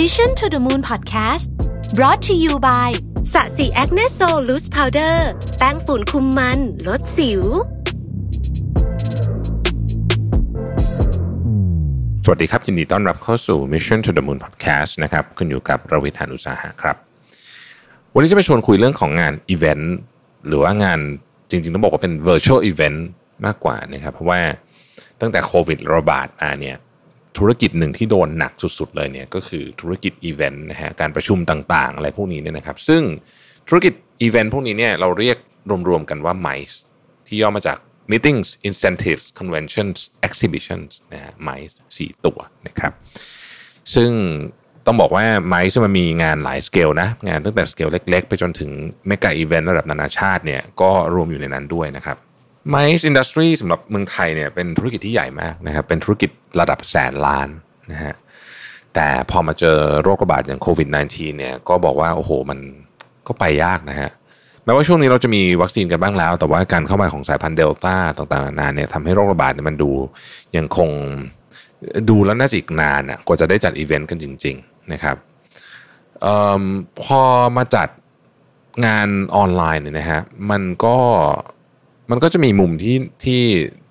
Mission to the Moon Podcast brought to you by ศศิ Acne Sol Loose Powder แป้งฝุ่นคุมมัน ลดสิว สวัสดีครับ ยินดีต้อนรับเข้าสู่ Mission to the Moon Podcast นะครับคุณอยู่กับรวิศ หาญอุตสาหะครับ วันนี้จะไปชวนคุยเรื่องของงานอีเวนต์หรือว่างานจริงๆ ต้องบอกว่าเป็น virtual event มากกว่านะครับ เพราะว่าตั้งแต่โควิดระบาดมาเนี่ย ธุรกิจหนึ่งที่โดนหนักสุดๆเลยเนี่ยก็คือธุรกิจอีเวนต์นะฮะการประชุมต่างๆ อะไรพวกนี้เนี่ยนะครับ ซึ่งธุรกิจอีเวนต์พวกนี้เนี่ยเราเรียกรวมๆกันว่า MICE ที่ย่อมาจาก Meetings Incentives Conventions Exhibitions นะฮะ MICE สี่ตัวนะครับ ซึ่งต้องบอกว่า MICE มันมีงานหลายสเกลนะ งานตั้งแต่สเกลเล็ก ๆ ไปจนถึง mega event ระดับนานาชาติเนี่ยก็รวมอยู่ในนั้นด้วยนะครับ MICE industry สำหรับเมืองไทยเนี่ยเป็นธุรกิจที่ใหญ่มากนะครับเป็นธุรกิจระดับแสนล้านนะฮะแต่พอมาเจอโรคระบาดอย่างโควิด -19 เนี่ยก็บอกว่า โอ้โห มันก็ไปยากนะฮะแม้ว่าช่วงนี้เราจะมีวัคซีนกันบ้างแล้ว แต่ว่าการเข้ามาของสายพันธุ์เดลต้าต่างๆนานาเนี่ยทำให้โรคระบาดเนี่ยมันดูยังคงดูแล้วน่าจะอีกนานอะกว่าจะได้จัดอีเวนต์กันจริง ๆ นะครับออพอมาจัดงานออนไลน์เนี่ยนะฮะมันก็ มันก็จะมีมุมที่ที่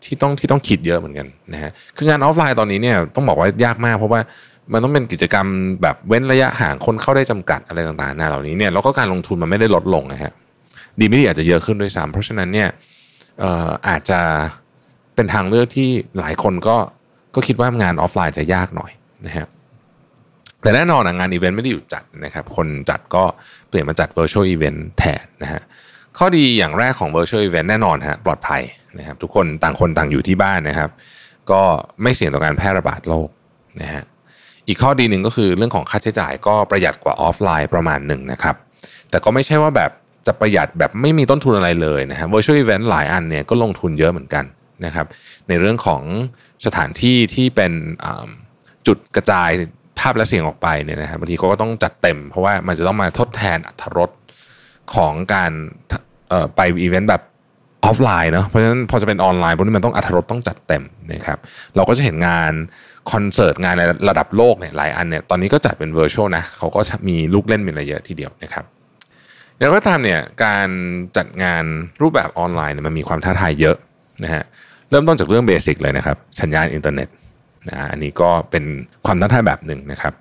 ที่ต้องที่ต้องคิดเยอะเหมือนกันนะฮะคืองานออฟไลน์ตอนนี้เนี่ยต้องบอกว่ายากมากเพราะว่ามันต้องเป็นกิจกรรมแบบเว้นระยะห่างคนเข้าได้จำกัดอะไรต่างๆนาเหล่านี้เนี่ยแล้วก็การลงทุนมันไม่ได้ลดลงนะฮะดีไม่ดีอาจจะเยอะขึ้นด้วยซ้ำเพราะฉะนั้นเนี่ยเอ่ออาจจะเป็นทางเลือกที่หลายคนก็ก็คิดว่างานออฟไลน์จะยากหน่อยนะฮะแต่แน่นอนงานอีเวนต์ไม่ได้อยู่จัดนะครับคนจัดก็เปลี่ยนมาจัด virtual event แทนนะฮะ ข้อดีอย่างแรกของ virtual event แน่นอนฮะปลอดภัยนะครับทุกคนต่างคนต่างอยู่ที่บ้านนะครับ ก็ไม่เสี่ยงต่อการแพร่ระบาดโรคนะฮะอีกข้อดีหนึ่งก็คือเรื่องของค่าใช้จ่ายก็ประหยัดกว่าออฟไลน์ประมาณหนึ่งนะครับ แต่ก็ไม่ใช่ว่าแบบจะประหยัดแบบไม่มีต้นทุนอะไรเลยนะฮะ virtual event หลายอันเนี่ยก็ลงทุนเยอะเหมือนกันนะครับ ในเรื่องของสถานที่ที่เป็นจุดกระจายภาพและเสียงออกไปเนี่ยนะครับบางทีเขาก็ต้องจัดเต็มเพราะว่ามันจะต้องมาทดแทนอรรถรส ของการไปอีเวนต์แบบออฟไลน์เนาะเพราะฉะนั้นพอจะเป็นออนไลน์พวกนี้มันต้องอรรถรสต้องจัดเต็มนะครับเราก็จะเห็นงานคอนเสิร์ตงานในระดับโลกเนี่ยหลายอันเนี่ยตอนนี้ก็จัดเป็น virtual นะเขาก็มีลูกเล่นมีอะไรเยอะทีเดียวนะครับอย่างไรก็ตามเนี่ยการจัดงานรูปแบบออนไลน์เนี่ยมันมีความท้าทายเยอะนะฮะเริ่มต้นจากเรื่อง basic เลยนะครับสัญญาณอินเทอร์เน็ตนะอันนี้ก็เป็นความท้าทายแบบหนึ่งนะครับ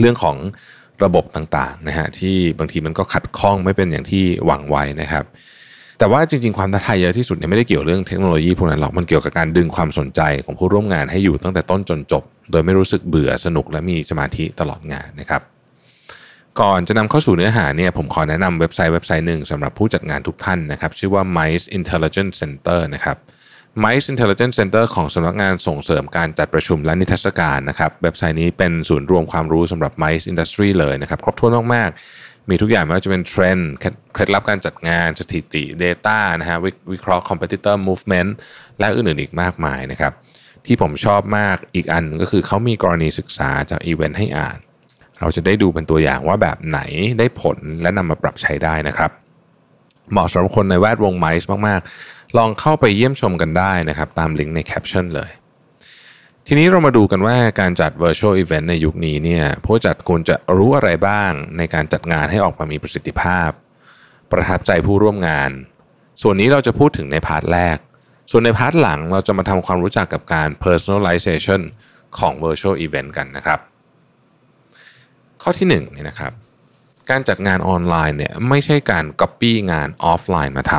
เรื่องของ ระบบต่างๆนะฮะที่บางทีมันก็ขัดข้องไม่เป็นอย่างที่หวังไว้นะครับ แต่ว่าจริง ๆ ความท้าทายเยอะที่สุดเนี่ยไม่ได้เกี่ยวเรื่องเทคโนโลยีพวกนั้นหรอกมันเกี่ยวกับการดึงความสนใจของผู้ร่วมงานให้อยู่ตั้งแต่ต้นจนจบ โดยไม่รู้สึกเบื่อสนุกและมีสมาธิตลอดงานนะครับ ก่อนจะนำเข้าสู่เนื้อหาเนี่ยผมขอแนะนำเว็บไซต์เว็บไซต์หนึ่งสำหรับผู้จัดงานทุกท่านนะครับ ชื่อว่า MICE Intelligence Center นะครับ MICE Intelligence Center ของสำนักงานส่งเสริมการจัดประชุมและนิทรรศการนะครับ เว็บไซต์นี้เป็นศูนย์รวมความรู้สำหรับ MICE Industry เลยนะครับ ครบถ้วนมาก ๆ มีทุกอย่างไม่ว่าจะเป็นเทรนด์เคล็ดลับการจัดงานสถิติ Data นะฮะวิเคราะห์ Competitor Movement และอื่น ๆ อีกมากมายนะครับ ที่ผมชอบมากอีกอันก็คือเขามีกรณีศึกษาจากอีเวนต์ให้อ่าน เราจะได้ดูเป็นตัวอย่างว่าแบบไหนได้ผลและนำมาปรับใช้ได้นะครับ เหมาะสำหรับคนในแวดวง MICE มากๆ ลองเข้าไปเยี่ยมชมกันได้นะครับ ตามลิงก์ในแคปชั่นเลย ทีนี้เรามาดูกันว่าการจัด virtual event ในยุคนี้เนี่ยผู้จัดควรจะรู้อะไรบ้างในการจัดงานให้ออกมามีประสิทธิภาพ ประทับใจผู้ร่วมงาน ส่วนนี้เราจะพูดถึงใน part แรก ส่วนใน part หลังเราจะมาทำความรู้จักกับการ personalization ของ virtual event กันนะครับ ข้อที่1เนี่ยนะครับ การจัดงานออนไลน์เนี่ยไม่ใช่การ copy งานออฟไลน์มาท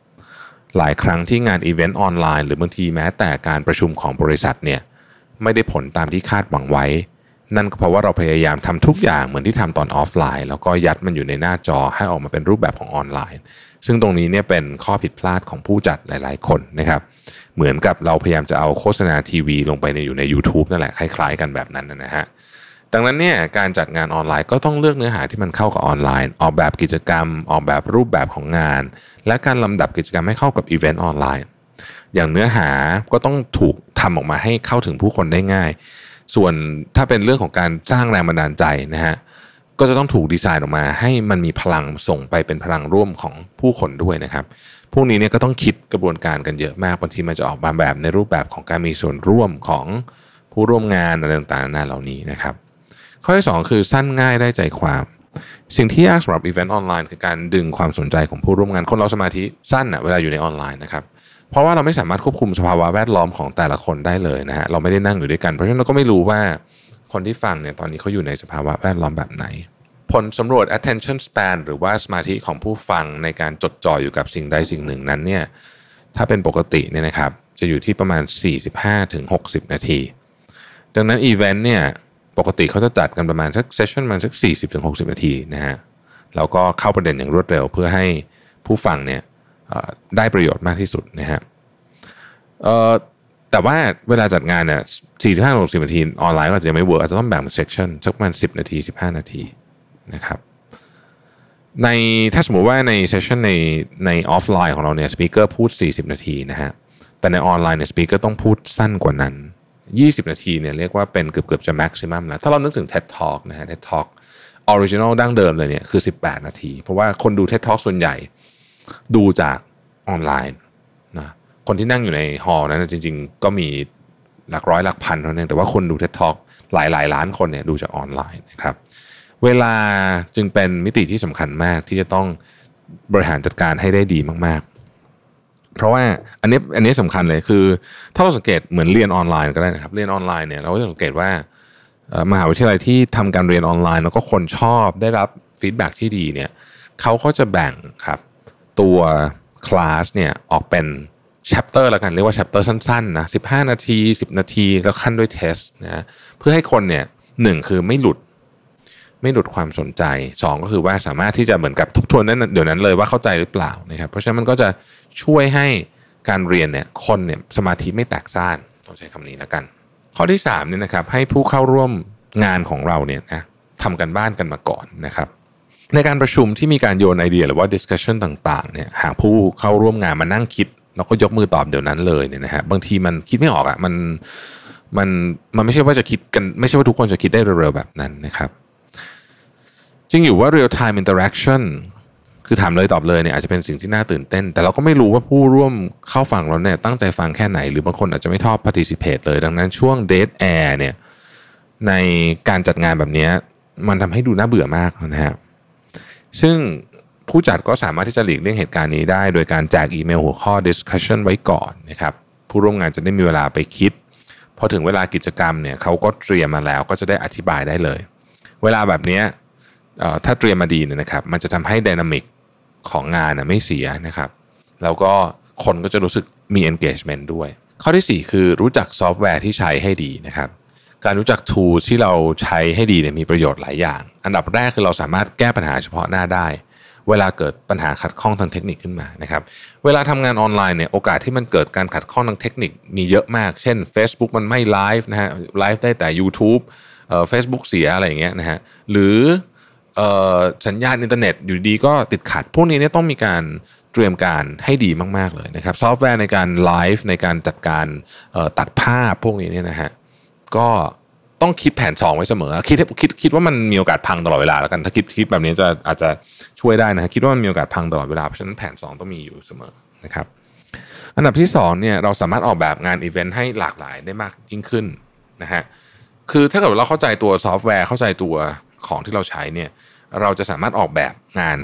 ำหลายครั้งที่งานอีเวนต์ออนไลน์หรือบางทีแม้แต่การประชุมของบริษัทเนี่ยไม่ได้ผลตามที่คาดหวังไว้ นั่นก็เพราะว่าเราพยายามทำทุกอย่างเหมือนที่ทำตอนออฟไลน์ แล้วก็ยัดมันอยู่ในหน้าจอให้ออกมาเป็นรูปแบบของออนไลน์ ซึ่งตรงนี้เนี่ยเป็นข้อผิดพลาดของผู้จัดหลาย ๆ คนนะครับ เหมือนกับเราพยายามจะเอาโฆษณาทีวีลงไปในอยู่ใน YouTube นั่นแหละคล้าย ๆ กันแบบนั้นนะฮะ ดังนั้นเนี่ยการจัดงานออนไลน์ก็ต้องเลือกเนื้อหาที่มันเข้ากับออนไลน์ ออกแบบกิจกรรม ออกแบบรูปแบบของงาน และการลำดับกิจกรรมให้เข้ากับอีเวนต์ออนไลน์ อย่างเนื้อหาก็ต้องถูกทำออกมาให้เข้าถึงผู้คนได้ง่าย ส่วนถ้าเป็นเรื่องของการสร้างแรงบันดาลใจนะฮะก็จะต้องถูกดีไซน์ออกมา ให้มันมีพลังส่งไปเป็นพลังร่วมของผู้คนด้วยนะครับพวกนี้เนี่ยก็ต้องคิดกระบวนการกันเยอะมากบางทีมันจะออกมาแบบในรูปแบบของการมีส่วนร่วมของผู้ร่วมงานอะไรต่างๆนานาเหล่านี้นะครับ ข้อที่2คือสั้นง่ายได้ใจความ สิ่งที่ยากสำหรับอีเวนต์ออนไลน์คือการดึงความสนใจของผู้ร่วมงานคนเราสมาธิสั้นอะเวลาอยู่ในออนไลน์นะครับเพราะว่าเราไม่สามารถควบคุมสภาวะแวดล้อมของแต่ละคนได้เลยนะฮะเราไม่ได้นั่งอยู่ด้วยกัน เพราะฉะนั้นเราก็ไม่รู้ว่าคนที่ฟังเนี่ยตอนนี้เขาอยู่ในสภาวะแวดล้อมแบบไหน ผลสำรวจ attention span หรือว่าสมาธิของผู้ฟังในการจดจ่ออยู่กับสิ่งใดสิ่งหนึ่งนั้นเนี่ยถ้าเป็นปกติเนี่ยนะครับจะอยู่ที่ประมาณ 45-60 นาที ดังนั้นอีเวนต์เนี่ย ปกติเขาจะจัดกันประมาณสักเซสชั่นมันสัก40-60 นาทีนะฮะแล้วก็เข้าประเด็นอย่างรวดเร็วเพื่อให้ผู้ฟังเนี่ยได้ประโยชน์มากที่สุดนะฮะแต่ว่าเวลาจัดงานเนี่ย45 60นาทีออนไลน์ก็จะไม่ work อาจจะต้องแบ่งเป็น session สักประมาณ10 นาที 15 นาทีนะครับในถ้าสมมติว่าใน session ในในออฟไลน์ของเราเนี่ย speaker พูด 40 นาทีนะฮะแต่ในออนไลน์เนี่ย speaker ต้องพูดสั้นกว่านั้น 20 นาทีเนี่ยเรียกว่าเป็นเกือบเกือบจะ maximum แล้วถ้าเรานึกถึง TED Talk นะฮะ TED Talk original ดั้งเดิมเลยเนี่ยคือ 18 นาที เพราะว่าคนดู TED Talk ส่วนใหญ่ดูจากออนไลน์นะคนที่นั่งอยู่ในฮอลนั้นจริง ๆ ก็มีหลักร้อยหลักพันเท่านั้นแต่ว่าคนดู TED Talk หลายหลายล้านคนเนี่ยดูจากออนไลน์นะครับเวลาจึงเป็นมิติที่สำคัญมากที่จะต้องบริหารจัดการให้ได้ดีมากๆ เพราะว่าอันนี้อันนี้สำคัญเลยคือ ถ้าเราสังเกตเหมือนเรียนออนไลน์ก็ได้นะครับ เรียนออนไลน์เนี่ยเราก็จะสังเกตว่ามหาวิทยาลัยที่ทำการเรียนออนไลน์ แล้วก็คนชอบได้รับฟีดแบ็ที่ดีเนี่ยเขาก็จะแบ่งครับตัวคลาสเนี่ยออกเป็น chapter แล้วกันเรียกว่า chapter สั้นๆนะ15 นาที 10 นาที แล้วคั่นด้วย test นะเพื่อให้คนเนี่ยหนึ่งคือไม่หลุด ไม่หลุดความสนใจ 2 ก็คือว่าสามารถที่จะเหมือนกับทบทวนนั้นเดี๋ยวนั้นเลยว่าเข้าใจหรือเปล่านะครับเพราะฉะนั้นมันก็จะช่วยให้การเรียนเนี่ยคนเนี่ยสมาธิไม่แตกซ่านต้องใช้คำนี้แล้วกัน ข้อที่3เนี่ยนะครับให้ผู้เข้าร่วมงานของเราเนี่ยนะทำกันบ้านกันมาก่อนนะครับในการประชุมที่มีการโยนไอเดียหรือว่า discussion ต่างๆเนี่ยหากผู้เข้าร่วมงานมานั่งคิดแล้วก็ยกมือตอบเดี๋ยวนั้นเลยเนี่ยนะฮะบางทีมันคิดไม่ออกอะ่ะมันมันมันไม่ใช่ว่าจะคิดกันไม่ใช่ว่าทุกคนจะคิดได้เร็วๆแบบนั้นนะครับ จริงอยู่ว่า real time interaction คือถามเลยตอบเลยเนี่ยอาจจะเป็นสิ่งที่น่าตื่นเต้น แต่เราก็ไม่รู้ว่าผู้ร่วมเข้าฟังเราเนี่ยตั้งใจฟังแค่ไหน หรือบางคนอาจจะไม่ชอบ participate เลย ดังนั้นช่วง dead air เนี่ยในการจัดงานแบบนี้มันทำให้ดูน่าเบื่อมากนะฮะซึ่งผู้จัดก็สามารถที่จะหลีกเลี่ยงเหตุการณ์นี้ได้ โดยการแจกอีเมลหัวข้อ discussion ไว้ก่อนนะครับผู้ร่วมงานจะได้มีเวลาไปคิด พอถึงเวลากิจกรรมเนี่ยเขาก็เตรียมมาแล้วก็จะได้อธิบายได้เลย เวลาแบบนี้ ถ้าเตรียมมาดีเนี่ยนะครับ มันจะทำให้ดินามิกของงานนะไม่เสียนะครับ แล้วก็คนก็จะรู้สึกมี engagement ด้วย ข้อที่ 4 คือรู้จักซอฟต์แวร์ที่ใช้ให้ดีนะครับ การรู้จัก tool ที่เราใช้ให้ดีเนี่ยมีประโยชน์หลายอย่าง อันดับแรกคือเราสามารถแก้ปัญหาเฉพาะหน้าได้ เวลาเกิดปัญหาขัดข้องทางเทคนิคขึ้นมานะครับ เวลาทำงานออนไลน์เนี่ยโอกาสที่มันเกิดการขัดข้องทางเทคนิคมีเยอะมาก เช่น Facebook มันไม่ไลฟ์นะฮะไลฟ์ได้แต่ YouTube เอ่อ Facebook เสียอะไรอย่างเงี้ยนะฮะหรือ สัญญาณอินเทอร์เน็ตอยู่ดีก็ติดขัด พวกนี้เนี่ยต้องมีการเตรียมการให้ดีมาก ๆ เลยนะครับ ซอฟต์แวร์ในการไลฟ์ในการจัดการตัดภาพพวกนี้เนี่ยนะฮะก็ต้องคิดแผนสองไว้เสมอ คิดคิดคิดว่ามันมีโอกาสพังตลอดเวลาแล้วกัน ถ้าคิดคิดแบบนี้จะอาจจะช่วยได้นะคิดว่ามันมีโอกาสพังตลอดเวลา เพราะฉะนั้นแผน 2 ต้องมีอยู่เสมอนะครับ อันดับที่2เนี่ยเราสามารถออกแบบงานอีเวนต์ให้หลากหลายได้มากยิ่งขึ้นนะฮะคือถ้าเกิดเราเข้าใจตัวซอฟต์แวร์เข้าใจตัว ของที่เราใช้เนี่ยเราจะสามารถออกแบบงาน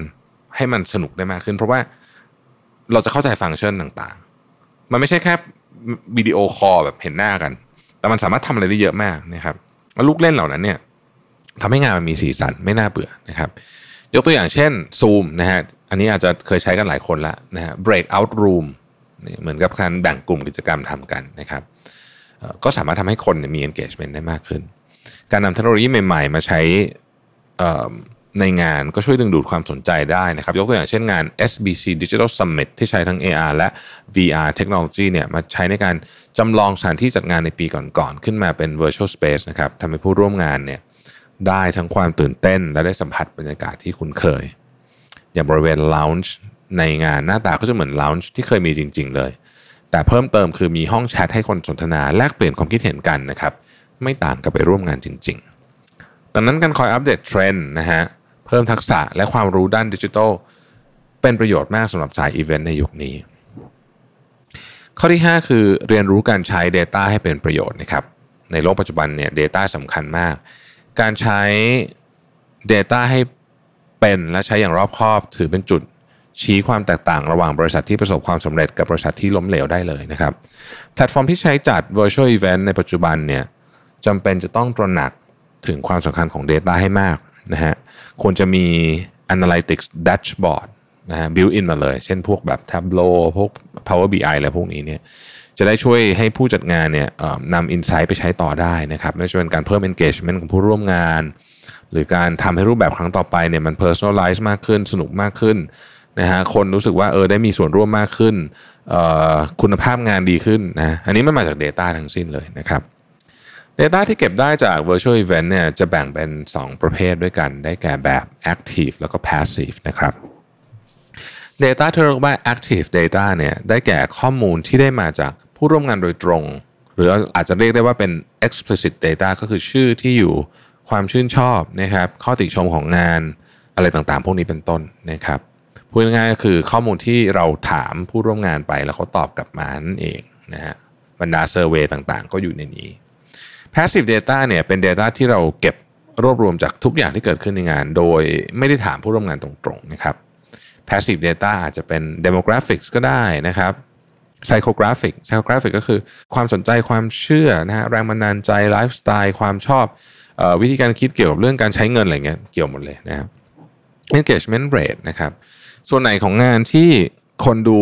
ให้มันสนุกได้มากขึ้น เพราะว่าเราจะเข้าใจฟังก์ชันต่างๆ มันไม่ใช่แค่วิดีโอคอลแบบเห็นหน้ากัน แต่มันสามารถทำอะไรได้เยอะมากนะครับแล้วลูกเล่นเหล่านั้นเนี่ยทำให้งานมันมีสีสันไม่น่าเบื่อนะครับ ยกตัวอย่างเช่น Zoom นะฮะอันนี้อาจจะเคยใช้กันหลายคนละนะฮะ breakout room เหมือนกับการแบ่งกลุ่มกิจกรรมทำกันนะครับก็สามารถทำให้คนมี engagement ได้มากขึ้น การนำเทคโนโลยีใหม่ ๆ มาใช้ ในงานก็ช่วยดึงดูดความสนใจได้นะครับ ยกตัวอย่างเช่นงาน SBC Digital Summit ที่ใช้ทั้ง AR และ VR Technology เนี่ยมาใช้ในการจำลองสถานที่จัดงานในปีก่อนๆ ขึ้นมาเป็น Virtual Space นะครับทำให้ผู้ร่วมงานเนี่ยได้ทั้งความตื่นเต้น และได้สัมผัสบรรยากาศที่คุ้นเคย อย่างบริเวณ Lounge ในงานหน้าตาก็จะเหมือน Lounge ที่เคยมีจริง ๆ เลย แต่เพิ่มเติมคือมีห้องแชทให้คนสนทนาแลกเปลี่ยนความคิดเห็นกันนะครับไม่ต่างกับไปร่วมงานจริง ๆ ดังนั้นการคอยอัปเดตเทรนด์นะฮะเพิ่มทักษะและความรู้ด้านดิจิทัลเป็นประโยชน์มากสำหรับสายอีเวนต์ในยุคนี้ ข้อที่ 5 คือเรียนรู้การใช้ Data ให้เป็นประโยชน์นะครับในโลกปัจจุบันเนี่ย Data สำคัญมาก การใช้ Data ให้เป็นและใช้อย่างรอบคอบ ถือเป็นจุดชี้ความแตกต่างระหว่างบริษัทที่ประสบความสำเร็จกับบริษัทที่ล้มเหลวได้เลยนะครับ แพลตฟอร์มที่ใช้จัด virtual event ในปัจจุบันเนี่ยจำเป็นจะต้องตระหนัก ถึงความสำคัญของ Data ให้มากนะฮะควรจะมี Analytics Dashboard นะฮะ built in มาเลย เช่นพวกแบบ Tableau พวก Power BI อะไรพวกนี้เนี่ยจะได้ช่วยให้ผู้จัดงานเนี่ยนำอินไซต์ไปใช้ต่อได้นะครับไม่ใช่เป็นการเพิ่ม engagement ของผู้ร่วมงาน หรือการทำให้รูปแบบครั้งต่อไปเนี่ยมัน personalize มากขึ้น สนุกมากขึ้นนะฮะคนรู้สึกว่าเออได้มีส่วนร่วมมากขึ้น คุณภาพงานดีขึ้นนะอันนี้มันมาจาก Data ทั้งสิ้นเลยนะครับ Data ที่เก็บได้จาก virtual event เนี่ยจะแบ่งเป็น 2 ประเภทด้วยกัน ได้แก่แบบ active แล้วก็ passive นะครับ Data ที่เรียกว่า active data เนี่ยได้แก่ข้อมูลที่ได้มาจากผู้ร่วมงานโดยตรง หรืออาจจะเรียกได้ว่าเป็น explicit data ก็คือชื่อที่อยู่ความชื่นชอบนะครับ ข้อติชมของงานอะไรต่างๆ พวกนี้เป็นต้นนะครับพูดง่ายๆก็คือข้อมูลที่เราถามผู้ร่วมงานไปแล้วเขาตอบกลับมานั่นเองนะฮะบรรดาเซอร์เวยต่างๆ ก็อยู่ในนี้ passive data เนี่ยเป็น data ที่เราเก็บรวบรวมจากทุกอย่างที่เกิดขึ้นในงาน โดยไม่ได้ถามผู้ร่วมงานตรงๆนะครับ passive data อาจจะเป็น demographics ก็ได้นะครับ psychographic psychographic ก็คือความสนใจความเชื่อนะฮะแรงบันดาลใจไลฟ์สไตล์ความชอบออวิธีการคิดเกี่ยวกับเรื่องการใช้เงินอะไรเงี้ยเกี่ยวหมดเลยนะครับ engagement rate นะครับ ส่วนไหนของงานที่คนดู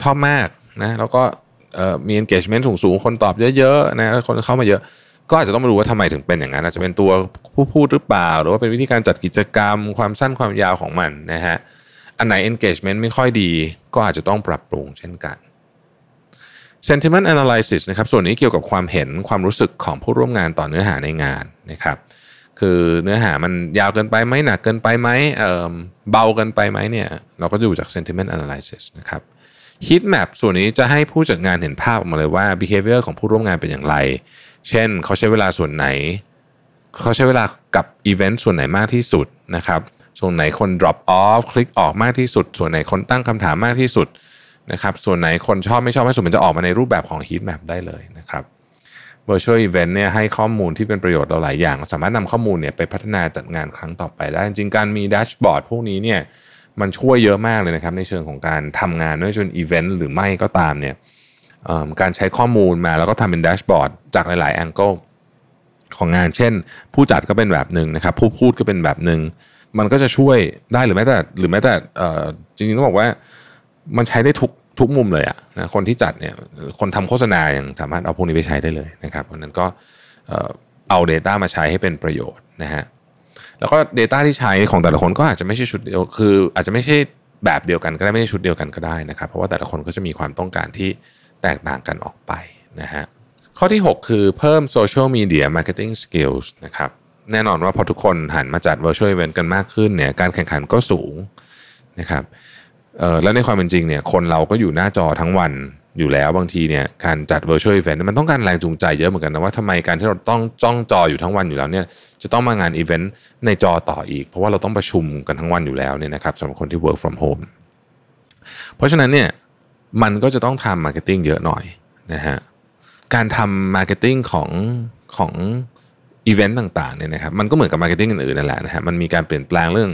ชอบมากนะแล้วก็มี engagement สูงๆ คนตอบเยอะๆนะคนเข้ามาเยอะ ก็อาจจะต้องมาดูว่าทำไมถึงเป็นอย่างนั้นอาจจะเป็นตัวผู้พูดหรือเปล่า หรือว่าเป็นวิธีการจัดกิจกรรม ความสั้นความยาวของมันนะฮะอันไหน engagement ไม่ค่อยดี ก็อาจจะต้องปรับปรุงเช่นกัน sentiment analysis นะครับส่วนนี้เกี่ยวกับความเห็นความรู้สึกของผู้ร่วมงานต่อเนื้อหาในงานนะครับคือเนื้อหามันยาวเกินไปไหมหนักเกินไปไหมเเบาเกินไปไหมเนี่ยเราก็ดูจาก sentiment analysis นะครับ heat map ส่วนนี้จะให้ผู้จัดงานเห็นภาพออกมาเลยว่า behavior ของผู้ร่วมงานเป็นอย่างไร เช่นเขาใช้เวลาส่วนไหน เขาใช้เวลากับอีเวนต์ส่วนไหนมากที่สุดนะครับ ส่วนไหนคน drop off คลิกออกมากที่สุด ส่วนไหนคนตั้งคำถามมากที่สุดนะครับ ส่วนไหนคนชอบไม่ชอบที่สุดมันจะออกมาในรูปแบบของ heat map ได้เลยนะครับ virtual event เนี่ยให้ข้อมูลที่เป็นประโยชน์เราหลายอย่าง สามารถนำข้อมูลเนี่ยไปพัฒนาจัดงานครั้งต่อไปได้ จริงการมี dashboard พวกนี้เนี่ยมันช่วยเยอะมากเลยนะครับในเชิงของการทำงานไม่ว่าจะเป็นอีเวนต์หรือไม่ก็ตามเนี่ย การใช้ข้อมูลมาแล้วก็ทำเป็น dashboard จากหลายๆ angleของงาน เช่น ผู้จัดก็เป็นแบบหนึ่งนะครับ ผู้พูดก็เป็นแบบหนึ่งมันก็จะช่วยได้หรือแม้แต่หรือแม้แต่จริงๆต้องบอกว่ามันใช้ได้ทุกทุกมุมเลยอะนะคนที่จัดเนี่ยคนทำโฆษณาอย่างสามารถเอาพวกนี้ไปใช้ได้เลยนะครับเพราะนั้นก็เอา Data มาใช้ให้เป็นประโยชน์นะฮะแล้วก็ Data ที่ใช้ของแต่ละคนก็อาจจะไม่ใช่ชุดเดียวคือ อาจจะไม่ใช่แบบเดียวกันก็ได้ไม่ใช่ชุดเดียวกันก็ได้นะครับ เพราะว่าแต่ละคนก็จะมีความต้องการที่ แตกต่างกันออกไปนะฮะข้อที่ 6 คือเพิ่ม Social Media Marketing Skills นะครับแน่นอนว่าพอทุกคนหันมาจัด Virtual Event กันมากขึ้นเนี่ยการแข่งขันก็สูงนะครับแล้วในความเป็นจริงเนี่ยคนเราก็อยู่หน้าจอทั้งวันอยู่แล้วบางทีเนี่ยการจัด virtual event มันต้องการแรงจูงใจเยอะเหมือนกันนะว่าทำไมการที่เราต้องจ้องจออยู่ทั้งวันอยู่แล้วเนี่ยจะต้องมางานอีเวนต์ในจอต่ออีก เพราะว่าเราต้องประชุมกันทั้งวันอยู่แล้วเนี่ยนะครับสำหรับคนที่ work from home เพราะฉะนั้นเนี่ย มันก็จะต้องทำ marketing เยอะหน่อยนะฮะการทำ marketing ของของอีเวนต์ต่างๆเนี่ยนะครับมันก็เหมือนกับ marketing อื่นๆนั่นแหละนะฮะมันมีการเปลี่ยนแปลงเรื่อง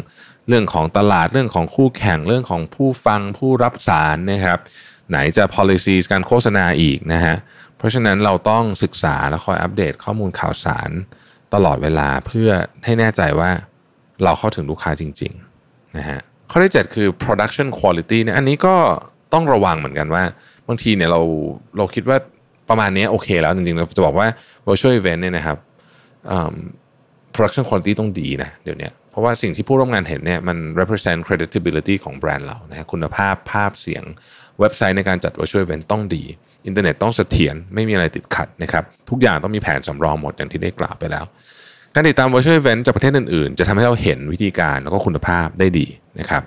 เรื่องของตลาดเรื่องของคู่แข่งเรื่องของผู้ฟังผู้รับสารนะครับ ไหนจะ policy การโฆษณาอีกนะฮะเพราะฉะนั้นเราต้องศึกษาและคอยอัปเดตข้อมูลข่าวสารตลอดเวลาเพื่อให้แน่ใจว่าเราเข้าถึงลูกค้าจริงๆนะฮะข้อที่ 7 คือ production quality เนี่ยอันนี้ก็ ต้องระวังเหมือนกันว่า บางทีเนี่ยเราเราคิดว่าประมาณนี้โอเคแล้วจริงๆเราจะบอกว่า virtual event เนี่ยนะครับ production quality ต้องดีนะเดี๋ยวนี้เพราะว่าสิ่งที่ผู้ร่วมงานเห็นเนี่ยมัน represent credibility ของแบรนด์เรานะฮะคุณภาพภาพเสียงเว็บไซต์ในการจัด virtual event ต้องดี อินเทอร์เน็ตต้องเสถียรไม่มีอะไรติดขัดนะครับทุกอย่างต้องมีแผนสำรองหมดอย่างที่ได้กล่าวไปแล้ว การติดตาม virtual event จากประเทศอื่นๆ จะทำให้เราเห็นวิธีการแล้วก็คุณภาพได้ดีนะครับ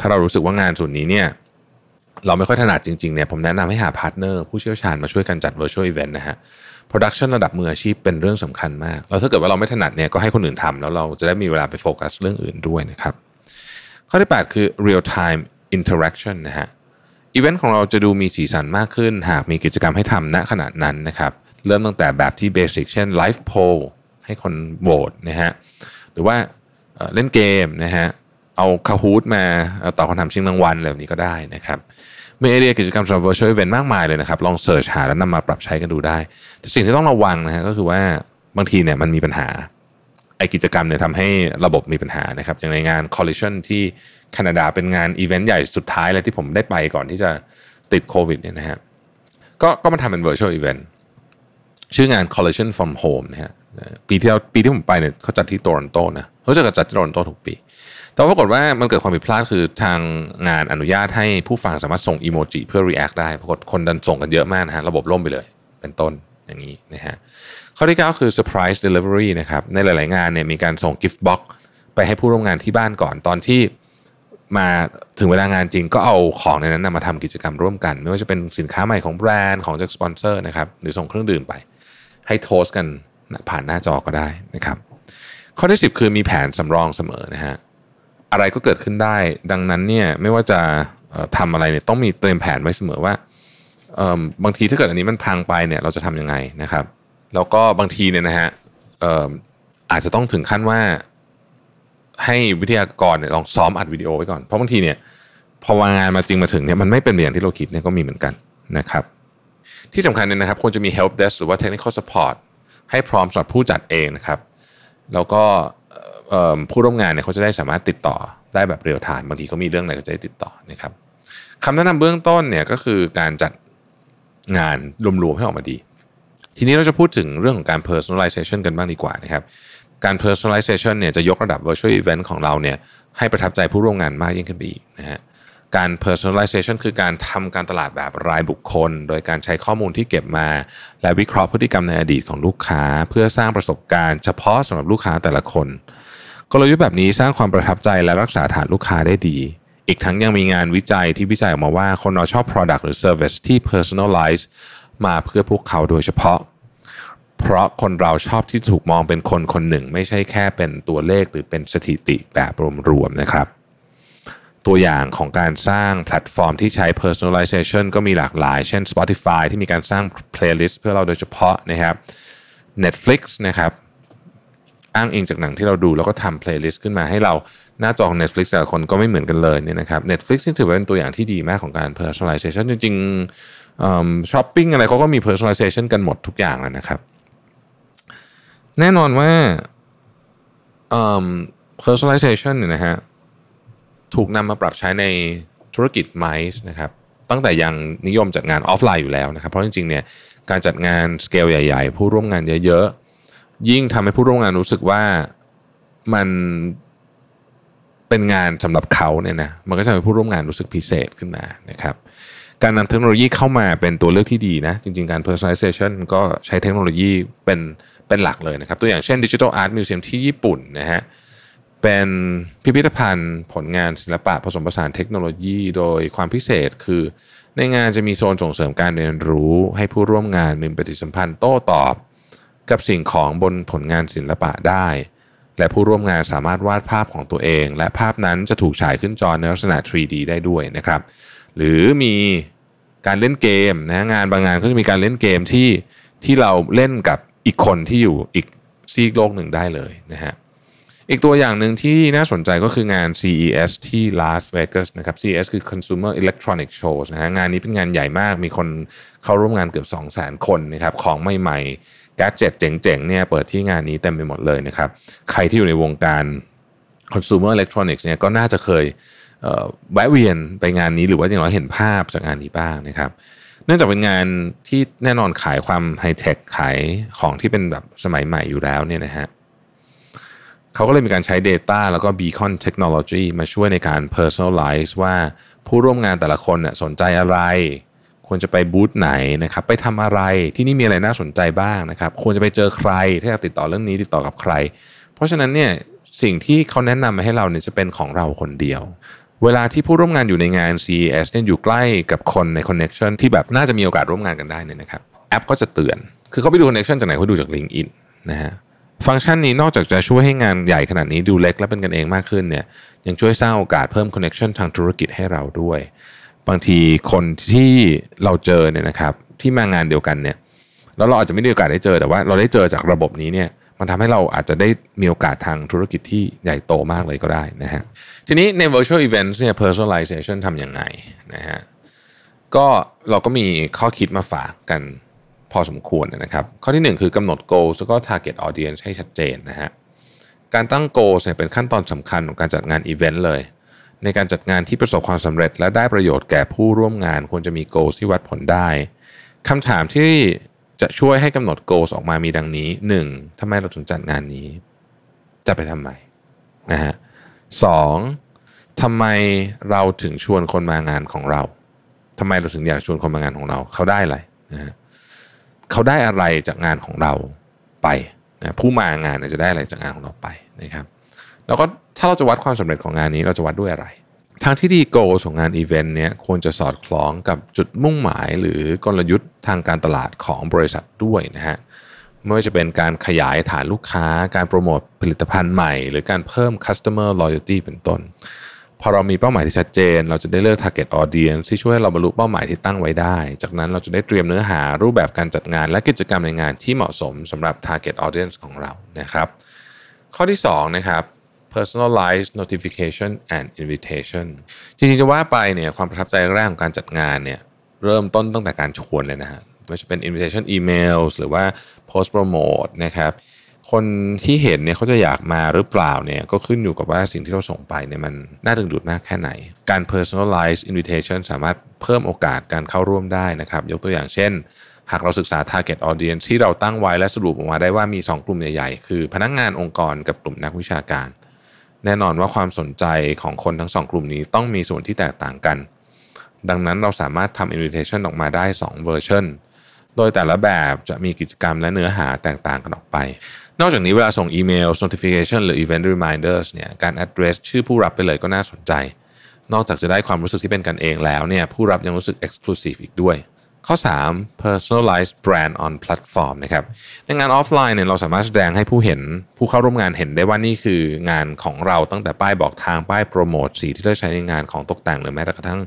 ถ้าเรารู้สึกว่างานส่วนนี้เนี่ย เราไม่ค่อยถนัดจริงๆเนี่ยผมแนะนำให้หาพาร์ทเนอร์ผู้เชี่ยวชาญมาช่วยกันจัด virtual event นะฮะ Production ระดับมืออาชีพเป็นเรื่องสำคัญมาก แล้วถ้าเกิดว่าเราไม่ถนัดเนี่ยก็ให้คนอื่นทำแล้วเราจะได้มีเวลาไปโฟกัสเรื่องอื่นด้วยนะครับ ข้อที่ 8 คือ real time interaction นะฮะอีเวนต์ของเราจะดูมีสีสันมากขึ้น หากมีกิจกรรมให้ทำณขณะนั้นนะครับเริ่มตั้งแต่แบบที่เบสิกเช่น live poll ให้คนโหวตนะฮะหรือว่าเล่นเกมนะฮะเอาคาฮูดมาตอบคำถามชิงรางวัลอะไรแบบนี้ก็ได้นะครับ มีไอเดียกิจกรรมสำหรับ virtual event มากมายเลยนะครับ ลองเสิร์ชหาแล้วนำมาปรับใช้กันดูได้ แต่สิ่งที่ต้องระวังนะฮะก็คือว่าบางทีเนี่ยมันมีปัญหา ไอกิจกรรมเนี่ยทำให้ระบบมีปัญหานะครับ อย่างในงาน Collision ที่แคนาดาเป็นงานอีเวนต์ใหญ่สุดท้ายเลยที่ผมได้ไปก่อนที่จะติดโควิดเนี่ยนะฮะก็ก็มาทำเป็น virtual event ชื่องาน Collision from Home นะฮะปีที่เราปีที่ผมไปเนี่ยเขาจัดที่โตรอนโตนะเขาจะจัดที่โตรอนโตทุกปี แต่ปรากฏว่ามันเกิดความผิดพลาดคือทางงานอนุญาตให้ผู้ฟังสามารถส่งอีโมจิเพื่อ react ได้ปรากฏคนดันส่งกันเยอะมากนะฮะระบบล่มไปเลย เป็นต้นอย่างนี้นะฮะข้อที่ 9 คือ surprise delivery นะครับในหลาย ๆ งานเนี่ยมีการส่ง gift box ไปให้ผู้ร่วมงานที่บ้านก่อนตอนที่มาถึงเวลางานจริงก็เอาของในนั้นมาทำกิจกรรมร่วมกัน ไม่ว่าจะเป็นสินค้าใหม่ของแบรนด์ของจากสปอนเซอร์นะครับหรือส่งเครื่องดื่มไป ให้โทสกันผ่านหน้าจอก็ได้นะครับข้อที่ 10 คือมีแผนสำรองเสมอนะฮะ อะไรก็เกิดขึ้นได้ ดังนั้นเนี่ยไม่ว่าจะทำอะไรเนี่ยต้องมีเตรียมแผนไว้เสมอว่าบางทีถ้าเกิดอันนี้มันพังไปเนี่ยเราจะทํำยังไงนะครับ แล้วก็บางทีเนี่ยนะฮะอาจจะต้องถึงขั้นว่าให้วิทยากรเนี่ยลองซ้อมอัดวิดีโอไว้ก่อน เพราะบางทีเนี่ยพอวันงานมาจริงมาถึงเนี่ยมันไม่เป็นอย่างที่เราคิดเนี่ยก็มีเหมือนกันนะครับที่สำคัญเนี่ยนะครับควรจะมี help desk หรือว่า technical support ให้พร้อมสำหรับผู้จัดเองนะครับ แล้วก็ ผู้ร่วมงานเนี่ยเขาจะได้สามารถติดต่อได้แบบเรียลไทม์บางทีเขามีเรื่องอะไรก็จะได้ติดต่อนะครับคำแนะนำเบื้องต้นเนี่ยก็คือการจัดงานรวมๆให้ออกมาดี ทีนี้เราจะพูดถึงเรื่องของการ personalization กันบ้างดีกว่านะครับการ personalization เนี่ยจะยกระดับ virtual event ของเราเนี่ยให้ประทับใจผู้ร่วมงานมากยิ่งขึ้นไปอีกนะฮะการ personalization คือการทำการตลาดแบบรายบุคคล โดยการใช้ข้อมูลที่เก็บมา และวิเคราะห์พฤติกรรมในอดีตของลูกค้า เพื่อสร้างประสบการณ์เฉพาะสำหรับลูกค้าแต่ละคน กลยุทธ์แบบนี้สร้างความประทับใจและรักษาฐานลูกค้าได้ดี อีกทั้งยังมีงานวิจัยที่วิจัยออกมาว่าคนเราชอบ product หรือ service ที่ personalize มาเพื่อพวกเขาโดยเฉพาะ เพราะคนเราชอบที่ถูกมองเป็นคนคนหนึ่ง ไม่ใช่แค่เป็นตัวเลขหรือเป็นสถิติแบบรวมๆนะครับ ตัวอย่างของการสร้างแพลตฟอร์มที่ใช้ personalization ก็มีหลากหลาย เช่น Spotify ที่มีการสร้าง playlist เพื่อเราโดยเฉพาะนะครับ Netflix นะครับ อ้างอิงจากหนังที่เราดู แล้วก็ทำ playlist ขึ้นมาให้เราหน้าจอของ Netflix แต่ละคนก็ไม่เหมือนกันเลยเนี่ยนะครับ Netflix ที่ถือว่าเป็นตัวอย่างที่ดีมากของการ personalization จริงๆช้อปปิ้งอะไรเขาก็มี personalization กันหมดทุกอย่างแล้วนะครับ แน่นอนว่า personalization เนี่ยนะฮะถูกนำมาปรับใช้ในธุรกิจไมซ์นะครับตั้งแต่ยังนิยมจัดงานออฟไลน์อยู่แล้วนะครับ เพราะจริงๆเนี่ยการจัดงานสเกลใหญ่ ๆ ผู้ร่วมงานเยอะๆ ยิ่งทำให้ผู้ร่วมงานรู้สึกว่ามันเป็นงานสำหรับเขาเนี่ยนะมันก็จะทำให้ผู้ร่วมงานรู้สึกพิเศษขึ้นมานะครับการนำเทคโนโลยีเข้ามาเป็นตัวเลือกที่ดีนะ จริง ๆ การ personalization ก็ใช้เทคโนโลยีเป็นเป็นหลักเลยนะครับ ตัวอย่างเช่น Digital Art Museum ที่ญี่ปุ่นนะฮะเป็นพิพิธภัณฑ์ผลงานศิลปะผสมผสานเทคโนโลยีโดยความพิเศษคือ ในงานจะมีโซนส่งเสริมการเรียนรู้ ให้ผู้ร่วมงานมีปฏิสัมพันธ์โต้ตอบ กับสิ่งของบนผลงานศิลปะได้ และผู้ร่วมงานสามารถวาดภาพของตัวเอง และภาพนั้นจะถูกฉายขึ้นจอในลักษณะ 3D ได้ด้วยนะครับ หรือมีการเล่นเกมนะงานบางงานก็จะมีการเล่นเกมที่ที่เราเล่นกับอีกคนที่อยู่อีกซีกโลกหนึ่งได้เลยนะฮะอีกตัวอย่างหนึ่งที่น่าสนใจก็คืองาน CES ที่ลาสเวกัสนะครับ CES คือ Consumer Electronic Shows นะฮะงานนี้เป็นงานใหญ่มากมีคนเข้าร่วมงานเกือบ 2 0 0 0 0 0 คนนะครับของใหม่ๆแกจ็ตเจ๋งๆเนี่ยเปิดที่งานนี้เต็มไปหมดเลยนะครับ ใครที่อยู่ในวงการ Consumer Electronics เนี่ยก็น่าจะเคยแวะเวียนไปงานนี้หรือว่าอย่างน้อยเห็นภาพจากงานนี้บ้างนะครับ เนื่องจากเป็นงานที่แน่นอนขายความไฮเทคขายของที่เป็นแบบสมัยใหม่อยู่แล้วเนี่ยนะฮะเขาก็เลยมีการใช้ Data แล้วก็ Beacon Technology มาช่วยในการ Personalize ว่าผู้ร่วมงานแต่ละคนเนี่ยสนใจอะไร ควรจะไปบูธไหนนะครับไปทำอะไรที่นี่มีอะไรน่าสนใจบ้างนะครับควรจะไปเจอใครถ้าอยากติดต่อเรื่องนี้ติดต่อกับใคร เพราะฉะนั้นเนี่ยสิ่งที่เขาแนะนำมาให้เราเนี่ยจะเป็นของเราคนเดียว เวลาที่ผู้ร่วมงานอยู่ในงาน CES เนี่ยอยู่ใกล้กับคนใน Connection ที่แบบน่าจะมีโอกาสร่วมงานกันได้เนี่ยนะครับแอปก็จะเตือน คือเขาไปดู Connection จากไหนเขาดูจาก LinkedIn นะฮะฟังก์ชันนี้นอกจากจะช่วยให้งานใหญ่ขนาดนี้ดูเล็กและเป็นกันเองมากขึ้นเนี่ยยังช่วยสร้างโอกาสเพิ่ม Connection ทางธุรกิจให้เราด้วย บางทีคนที่เราเจอเนี่ยนะครับ ที่มางานเดียวกันเนี่ย แล้วเราอาจจะไม่ได้โอกาสได้เจอแต่ว่าเราได้เจอจากระบบนี้เนี่ย มันทำให้เราอาจจะได้มีโอกาสทางธุรกิจที่ใหญ่โตมากเลยก็ได้นะฮะทีนี้ใน virtual events เนี่ย personalization ทำยังไงนะฮะก็เราก็มีข้อคิดมาฝากกันพอสมควรนะครับ ข้อที่ 1 คือกำหนด goals แล้วก็ target audience ให้ชัดเจนนะฮะการตั้ง goals เนี่ยเป็นขั้นตอนสำคัญของการจัดงานอีเวนต์เลย ในการจัดงานที่ประสบความสำเร็จ และได้ประโยชน์แก่ผู้ร่วมงานควรจะมี goals ที่วัดผลได้คำถามที่จะช่วยให้กำหนด goals ออกมามีดังนี้ 1. ทำไมเราถึงจัดงานนี้ จะไปทำไมนะฮะสองทำไมเราถึงชวนคนมางานของเราทำไมเราถึงอยากชวนคนมางานของเรา เขาได้อะไรนะฮะเขาได้อะไรจากงานของเราไปนะผู้มางานจะได้อะไรจากงานของเราไปนะครับ แล้วก็ถ้าเราจะวัดความสำเร็จของงานนี้เราจะวัดด้วยอะไร ทางที่ดีโกของงานอีเวนต์เนี้ยควรจะสอดคล้องกับจุดมุ่งหมายหรือกลยุทธ์ทางการตลาดของบริษัทด้วยนะฮะไม่ว่าจะเป็นการขยายฐานลูกค้า การโปรโมทผลิตภัณฑ์ใหม่ หรือการเพิ่ม customer loyalty เป็นต้น พอเรามีเป้าหมายที่ชัดเจน เราจะได้เลือก target audience ที่ช่วยให้เราบรรลุเป้าหมายที่ตั้งไว้ได้ จากนั้นเราจะได้เตรียมเนื้อหารูปแบบการจัดงาน และกิจกรรมในงานที่เหมาะสมสำหรับ target audience ของเรานะครับ ข้อที่2นะครับ personalized notification and invitation จริงๆจะว่าไปเนี่ยความประทับใจแรกของการจัดงานเนี่ยเริ่มต้นตั้งแต่การชวนเลยนะฮะไม่ว่าจะเป็น invitation emails หรือว่า post promote นะครับคนที่เห็นเนี่ยเขาจะอยากมาหรือเปล่าเนี่ยก็ขึ้นอยู่กับว่าสิ่งที่เราส่งไปเนี่ยมันน่าดึงดูดมากแค่ไหน การ personalize invitation สามารถเพิ่มโอกาสการเข้าร่วมได้นะครับ ยกตัวอย่างเช่น หากเราศึกษา target audience ที่เราตั้งไว้และสรุปออกมาได้ว่ามี 2 กลุ่มใหญ่ๆ คือพนักงงานองค์กรกับกลุ่มนักวิชาการ แน่นอนว่าความสนใจของคนทั้งสองกลุ่มนี้ต้องมีส่วนที่แตกต่างกัน ดังนั้นเราสามารถทำ invitation ออกมาได้2 version โดยแต่ละแบบจะมีกิจกรรมและเนื้อหาแตกต่างกันออกไป นอกจากนี้เวลาส่งอีเมล notification หรือ event reminders เนี่ยการ address ชื่อผู้รับไปเลยก็น่าสนใจ นอกจากจะได้ความรู้สึกที่เป็นกันเองแล้วเนี่ยผู้รับยังรู้สึก exclusive อีกด้วย ข้อ 3 personalized brand on platform นะครับในงานออฟไลน์เนี่ยเราสามารถแสดงให้ผู้เห็นผู้เข้าร่วมงานเห็นได้ว่านี่คืองานของเราตั้งแต่ป้ายบอกทางป้ายโปรโมทสีที่ได้ใช้ในงานของตกแต่งหรือแม้กระทั่ง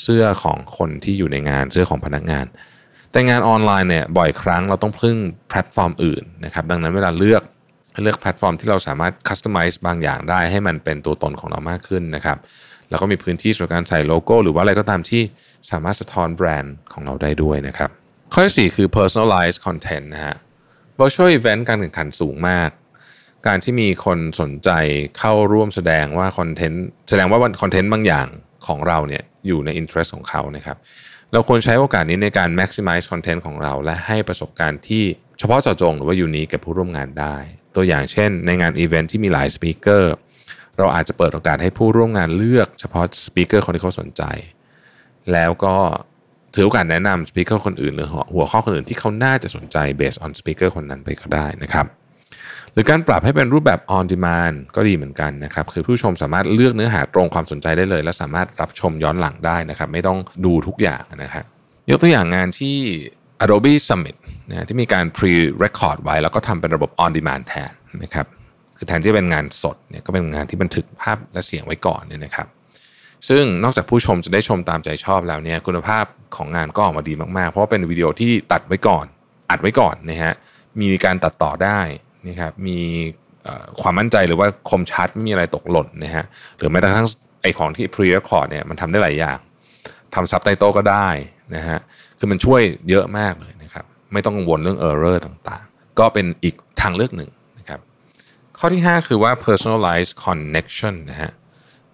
เสื้อของคนที่อยู่ในงานเสื้อของพนักงาน แต่งานออนไลน์เนี่ยบ่อยครั้งเราต้องพึ่งแพลตฟอร์มอื่นนะครับดังนั้นเวลาเลือกเลือกแพลตฟอร์มที่เราสามารถ customize บางอย่างได้ให้มันเป็นตัวตนของเรามากขึ้นนะครับ แล้วก็มีพื้นที่สำหรับการใส่โลโก้ หรือว่าอะไรก็ตามที่สามารถสะท้อนแบรนด์ของเราได้ด้วยนะครับ ข้อที่ 4 คือ personalized content นะฮะ virtual event การแข่งขันสูงมาก การที่มีคนสนใจเข้าร่วมแสดงว่าคอนเทนต์แสดงว่าคอนเทนต์บางอย่างของเราเนี่ยอยู่ใน interest ของเขานะครับเราควรใช้โอกาสนี้ในการ maximize content ของเรา และให้ประสบการณ์ที่เฉพาะเจาะจงหรือว่า unique กับผู้ร่วมงานได้ ตัวอย่างเช่น ในงานอีเวนท์ที่มีหลาย speaker เราอาจจะเปิดโอกาสให้ผู้ร่วมงานเลือกเฉพาะสปีกเกอร์คนที่เขาสนใจ แล้วก็ถือโอกาสแนะนำสปีกเกอร์คนอื่นหรือหัวข้อคนอื่นที่เขาน่าจะสนใจ based on speaker คนนั้นไปก็ได้นะครับ หรือการปรับให้เป็นรูปแบบ on demand ก็ดีเหมือนกันนะครับ คือผู้ชมสามารถเลือกเนื้อหาตรงความสนใจได้เลย และสามารถรับชมย้อนหลังได้นะครับ ไม่ต้องดูทุกอย่างนะครับยกตัวอย่างงานที่ Adobe Summit นะที่มีการ pre-record ไว้ แล้วก็ทำเป็นระบบ on demand แทนนะครับ คือแทนที่เป็นงานสดเนี่ยก็เป็นงานที่บันทึกภาพและเสียงไว้ก่อนเนี่ยนะครับ ซึ่งนอกจากผู้ชมจะได้ชมตามใจชอบแล้วเนี่ยคุณภาพของงานก็ออกมาดีมากๆ เพราะว่าเป็นวิดีโอที่ตัดไว้ก่อน อัดไว้ก่อนนะฮะมีการตัดต่อได้นะครับมีความมั่นใจหรือว่าคมชัดไม่มีอะไรตกหล่นนะฮะหรือแม้กระทั่งไอของที่ pre-record เนี่ยมันทำได้หลายอย่างทำซับไตเติลก็ได้นะฮะคือมันช่วยเยอะมากเลยนะครับ ไม่ต้องกังวลเรื่อง error ต่างๆ ก็เป็นอีกทางเลือกหนึ่ง ข้อที่ 5 คือว่า personalized connection นะฮะ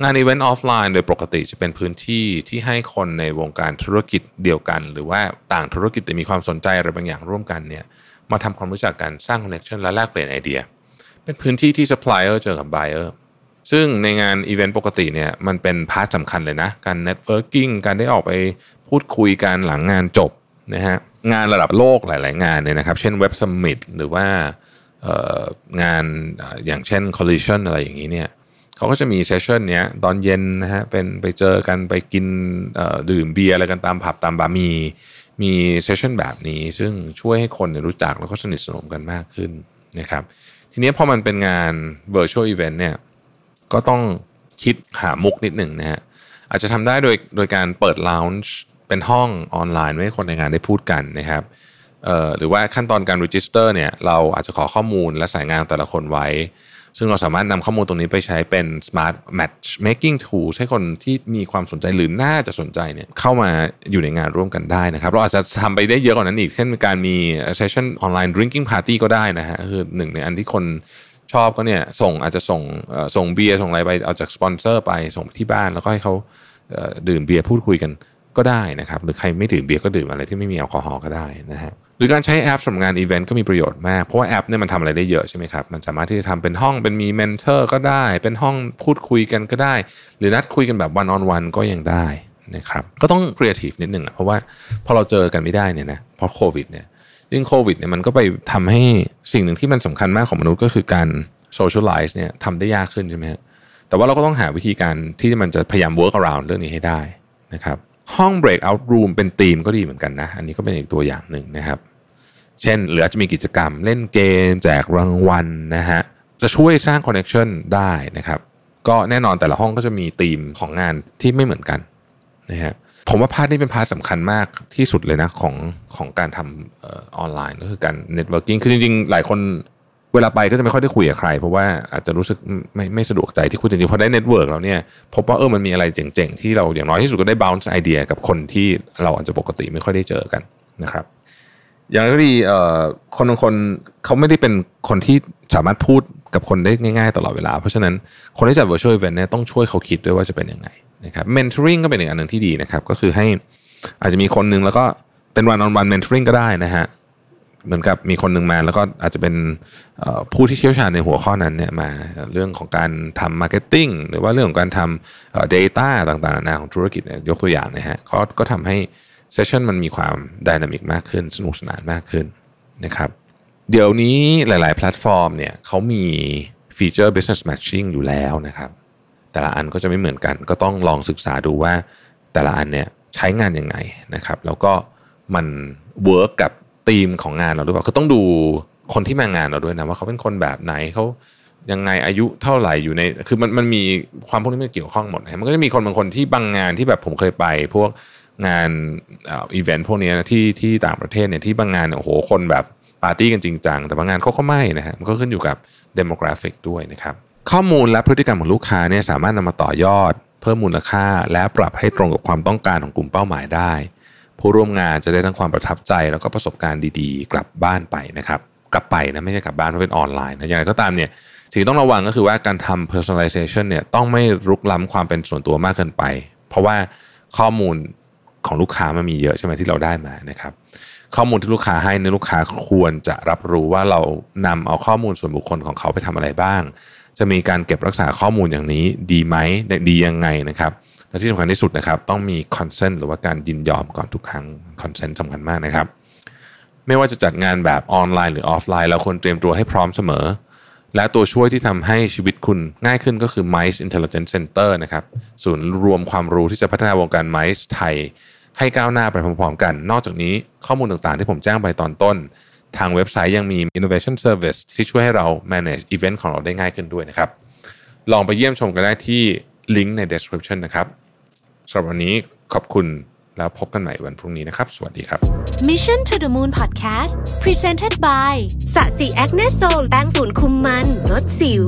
งานอีเวนต์ออฟไลน์โดยปกติจะเป็นพื้นที่ที่ให้คนในวงการธุรกิจเดียวกัน หรือว่าต่างธุรกิจแต่มีความสนใจอะไรบางอย่างร่วมกันเนี่ยมาทำความรู้จักกันสร้าง connection และแลกเปลี่ยนไอเดีย เป็นพื้นที่ที่ซัพพลายเออร์เจอกับ buyer ซึ่งในงานอีเวนต์ปกติเนี่ยมันเป็น part สำคัญเลยนะ การ networking การได้ออกไปพูดคุยกันหลังงานจบนะฮะงานระดับโลกหลาย ๆ งานเนี่ยนะครับ เช่น Web Summit หรือว่า งานอย่างเช่น Collision อะไรอย่างนี้เนี่ยเขาก็จะมี session เนี้ยตอนเย็นนะฮะเป็นไปเจอกันไปกินดื่มเบียร์อะไรกันตามผับตามบาร์มีมี session แบบนี้ ซึ่งช่วยให้คนรู้จักแล้วก็สนิทสนมกันมากขึ้นนะครับทีนี้พอมันเป็นงาน virtual event เนี่ยก็ต้องคิดหามุกนิดหนึ่งนะฮะอาจจะทำได้โดยโดยการเปิด lounge เป็นห้องออนไลน์ให้คนในงานได้พูดกันนะครับ หรือว่าขั้นตอนการ register เนี่ยเราอาจจะขอข้อมูลและสายงานแต่ละคนไว้ ซึ่งเราสามารถนำข้อมูลตรงนี้ไปใช้เป็น smart matchmaking tool ให้คนที่มีความสนใจหรือน่าจะสนใจเนี่ยเข้ามาอยู่ในงานร่วมกันได้นะครับ เราอาจจะทำไปได้เยอะกว่านั้นอีก เช่นการมี session online drinking party ก็ได้นะฮะคือหนึ่งในอันที่คนชอบก็เนี่ยส่งอาจจะส่งส่งเบียร์ส่งอะไรไปเอาจากสปอนเซอร์ไปส่งไปที่บ้านแล้วก็ให้เขาดื่มเบียร์พูดคุยกันก็ได้นะครับ หรือใครไม่ดื่มเบียร์ก็ดื่มอะไรที่ไม่มีแอลกอฮอล์ก็ได้นะฮะ หรือการใช้แอปสำหรับงานอีเวนต์ก็มีประโยชน์มาก เพราะว่าแอปเนี่ยมันทำอะไรได้เยอะใช่ไหมครับ มันสามารถที่จะทำเป็นห้องเป็นมี mentor ก็ได้ เป็นห้องพูดคุยกันก็ได้ หรือนัดคุยกันแบบ one on one ก็ยังได้นะครับก็ต้องครีเอทีฟนิดหนึ่งอะเพราะว่าพอเราเจอกันไม่ได้เนี่ยนะเพราะโควิดเนี่ยยิ่งโควิดเนี่ยมันก็ไปทำให้สิ่งหนึ่งที่มันสำคัญมากของมนุษย์ก็คือการโซเชียลไลซ์เนี่ยทำได้ยากขึ้นใช่ไหมแต่ว่าเราก็ต้องหาวิธีการที่มันจะพยายาม work around เรื่องนี้ให้ได้นะครับ ห้อง breakout room เป็นธีมก็ดีเหมือนกันนะ อันนี้ก็เป็นอีกตัวอย่างหนึ่งนะครับ เช่นหรืออาจจะมีกิจกรรมเล่นเกม แจกรางวัลนะฮะจะช่วยสร้างคอนเน c t ชันได้นะครับ ก็แน่นอนแต่ละห้องก็จะมีธีมของงานที่ไม่เหมือนกันนะฮะผมว่า part นี้เป็น part สำคัญมากที่สุดเลยนะของของการทำออนไลน์ก็คือการ networking คือจริงๆ หลายคน เวลาไปก็จะไม่ค่อยได้คุยกับใคร เพราะว่าอาจจะรู้สึกไม่ไม่สะดวกใจที่คุยจริงๆพอได้ network แล้วเนี่ยพบว่าเออมันมีอะไรเจ๋งๆ ที่เราอย่างน้อยที่สุดก็ได้ bounce ไอเดียกับคนที่เราอาจจะปกติไม่ค่อยได้เจอกันนะครับ อย่างไรก็ดีคนบางคนเขาไม่ได้เป็นคนที่สามารถพูดกับคนได้ง่ายๆ ตลอดเวลา เพราะฉะนั้นคนที่จัด virtual event เนี่ยต้องช่วยเขาคิดด้วยว่าจะเป็นยังไงนะครับ mentoring ก็เป็นอีกอันหนึ่งที่ดีนะครับ ก็คือให้อาจจะมีคนหนึ่งแล้วก็เป็น one on one mentoring ก็ได้นะฮะ เหมือนกับมีคนหนึ่งมาแล้วก็อาจจะเป็นผู้ที่เชี่ยวชาญในหัวข้อนั้นเนี่ยมาเรื่องของการทำ marketing หรือว่าเรื่องของการทำเอ่อ data ต่างๆนานาของธุรกิจเนี่ยยกตัวอย่างนะฮะก็ก็ทำให้ session มันมีความ dynamic มากขึ้น สนุกสนานมากขึ้นนะครับเดี๋ยวนี้หลาย ๆ แพลตฟอร์มเนี่ยเขามีฟีเจอร์ business matching อยู่แล้วนะครับ แต่ละอันก็จะไม่เหมือนกัน ก็ต้องลองศึกษาดูว่าแต่ละอันเนี่ยใช้งานยังไงนะครับ แล้วก็มัน work กับ ธีมของงานเราหรือเปล่าคือต้องดูคนที่มางานเราด้วยนะว่าเขาเป็นคนแบบไหนเขายังไงอายุเท่าไหร่อยู่ใน คือมันมันมีความพวกนี้มันเกี่ยวข้องหมดนะมันก็จะมีคนบางคนที่บางงานที่แบบผมเคยไป พวกงานอีเวนต์พวกนี้นะที่ที่ต่างประเทศเนี่ยที่บางงานเนี่ยโอ้โหคนแบบปาร์ตี้กันจริงจังแต่บางงานเขาก็ไม่นะฮะมันก็ขึ้นอยู่กับ demographic ด้วยนะครับ ข้อมูลและพฤติกรรมของลูกค้าเนี่ยสามารถนำมาต่อยอด เพิ่มมูลค่าและปรับให้ตรงกับความต้องการของกลุ่มเป้าหมายได้ ผู้ร่วมงานจะได้ทั้งความประทับใจ แล้วก็ประสบการณ์ดีๆ กลับบ้านไปนะครับ กลับไปนะไม่ใช่กลับบ้านเพราะเป็นออนไลน์นะอย่างไรก็ตามเนี่ยสิ่งที่ต้องระวังก็คือว่าการทำ personalization เนี่ยต้องไม่รุกล้ำความเป็นส่วนตัวมากเกินไป เพราะว่าข้อมูลของลูกค้ามันมีเยอะใช่ไหมที่เราได้มานะครับ ข้อมูลที่ลูกค้าให้ในยลูกค้าควรจะรับรู้ว่าเรานำเอาข้อมูลส่วนบุคคลของเขาไปทำอะไรบ้าง จะมีการเก็บรักษาข้อมูลอย่างนี้ดีไหมดียังไงนะครับ และที่สำคัญที่สุดนะครับ ต้องมี consent หรือว่าการยินยอมก่อนทุกครั้ง consent สำคัญมากนะครับ ไม่ว่าจะจัดงานแบบออนไลน์หรือออฟไลน์เราควรเตรียมตัวให้พร้อมเสมอ และตัวช่วยที่ทำให้ชีวิตคุณง่ายขึ้นก็คือ Mice Intelligence Center นะครับศูนย์รวมความรู้ที่จะพัฒนาวงการ Mice ไทย ให้ก้าวหน้าไปพร้อมๆกัน นอกจากนี้ข้อมูลต่างๆ ที่ผมแจ้งไปตอนต้นทางเว็บไซต์ยังมี Innovation Service ที่ช่วยให้เรา manage event ของเราได้ง่ายขึ้นด้วยนะครับ ลองไปเยี่ยมชมกันได้ที่ ลิงก์ใน description นะครับสำหรับวันนี้ขอบคุณแล้วพบกันใหม่วันพรุ่งนี้นะครับ สวัสดีครับ Mission to the Moon Podcast Presented by สะสีแอคเนโซลแป้งฝุ่นคุมมันลดสิว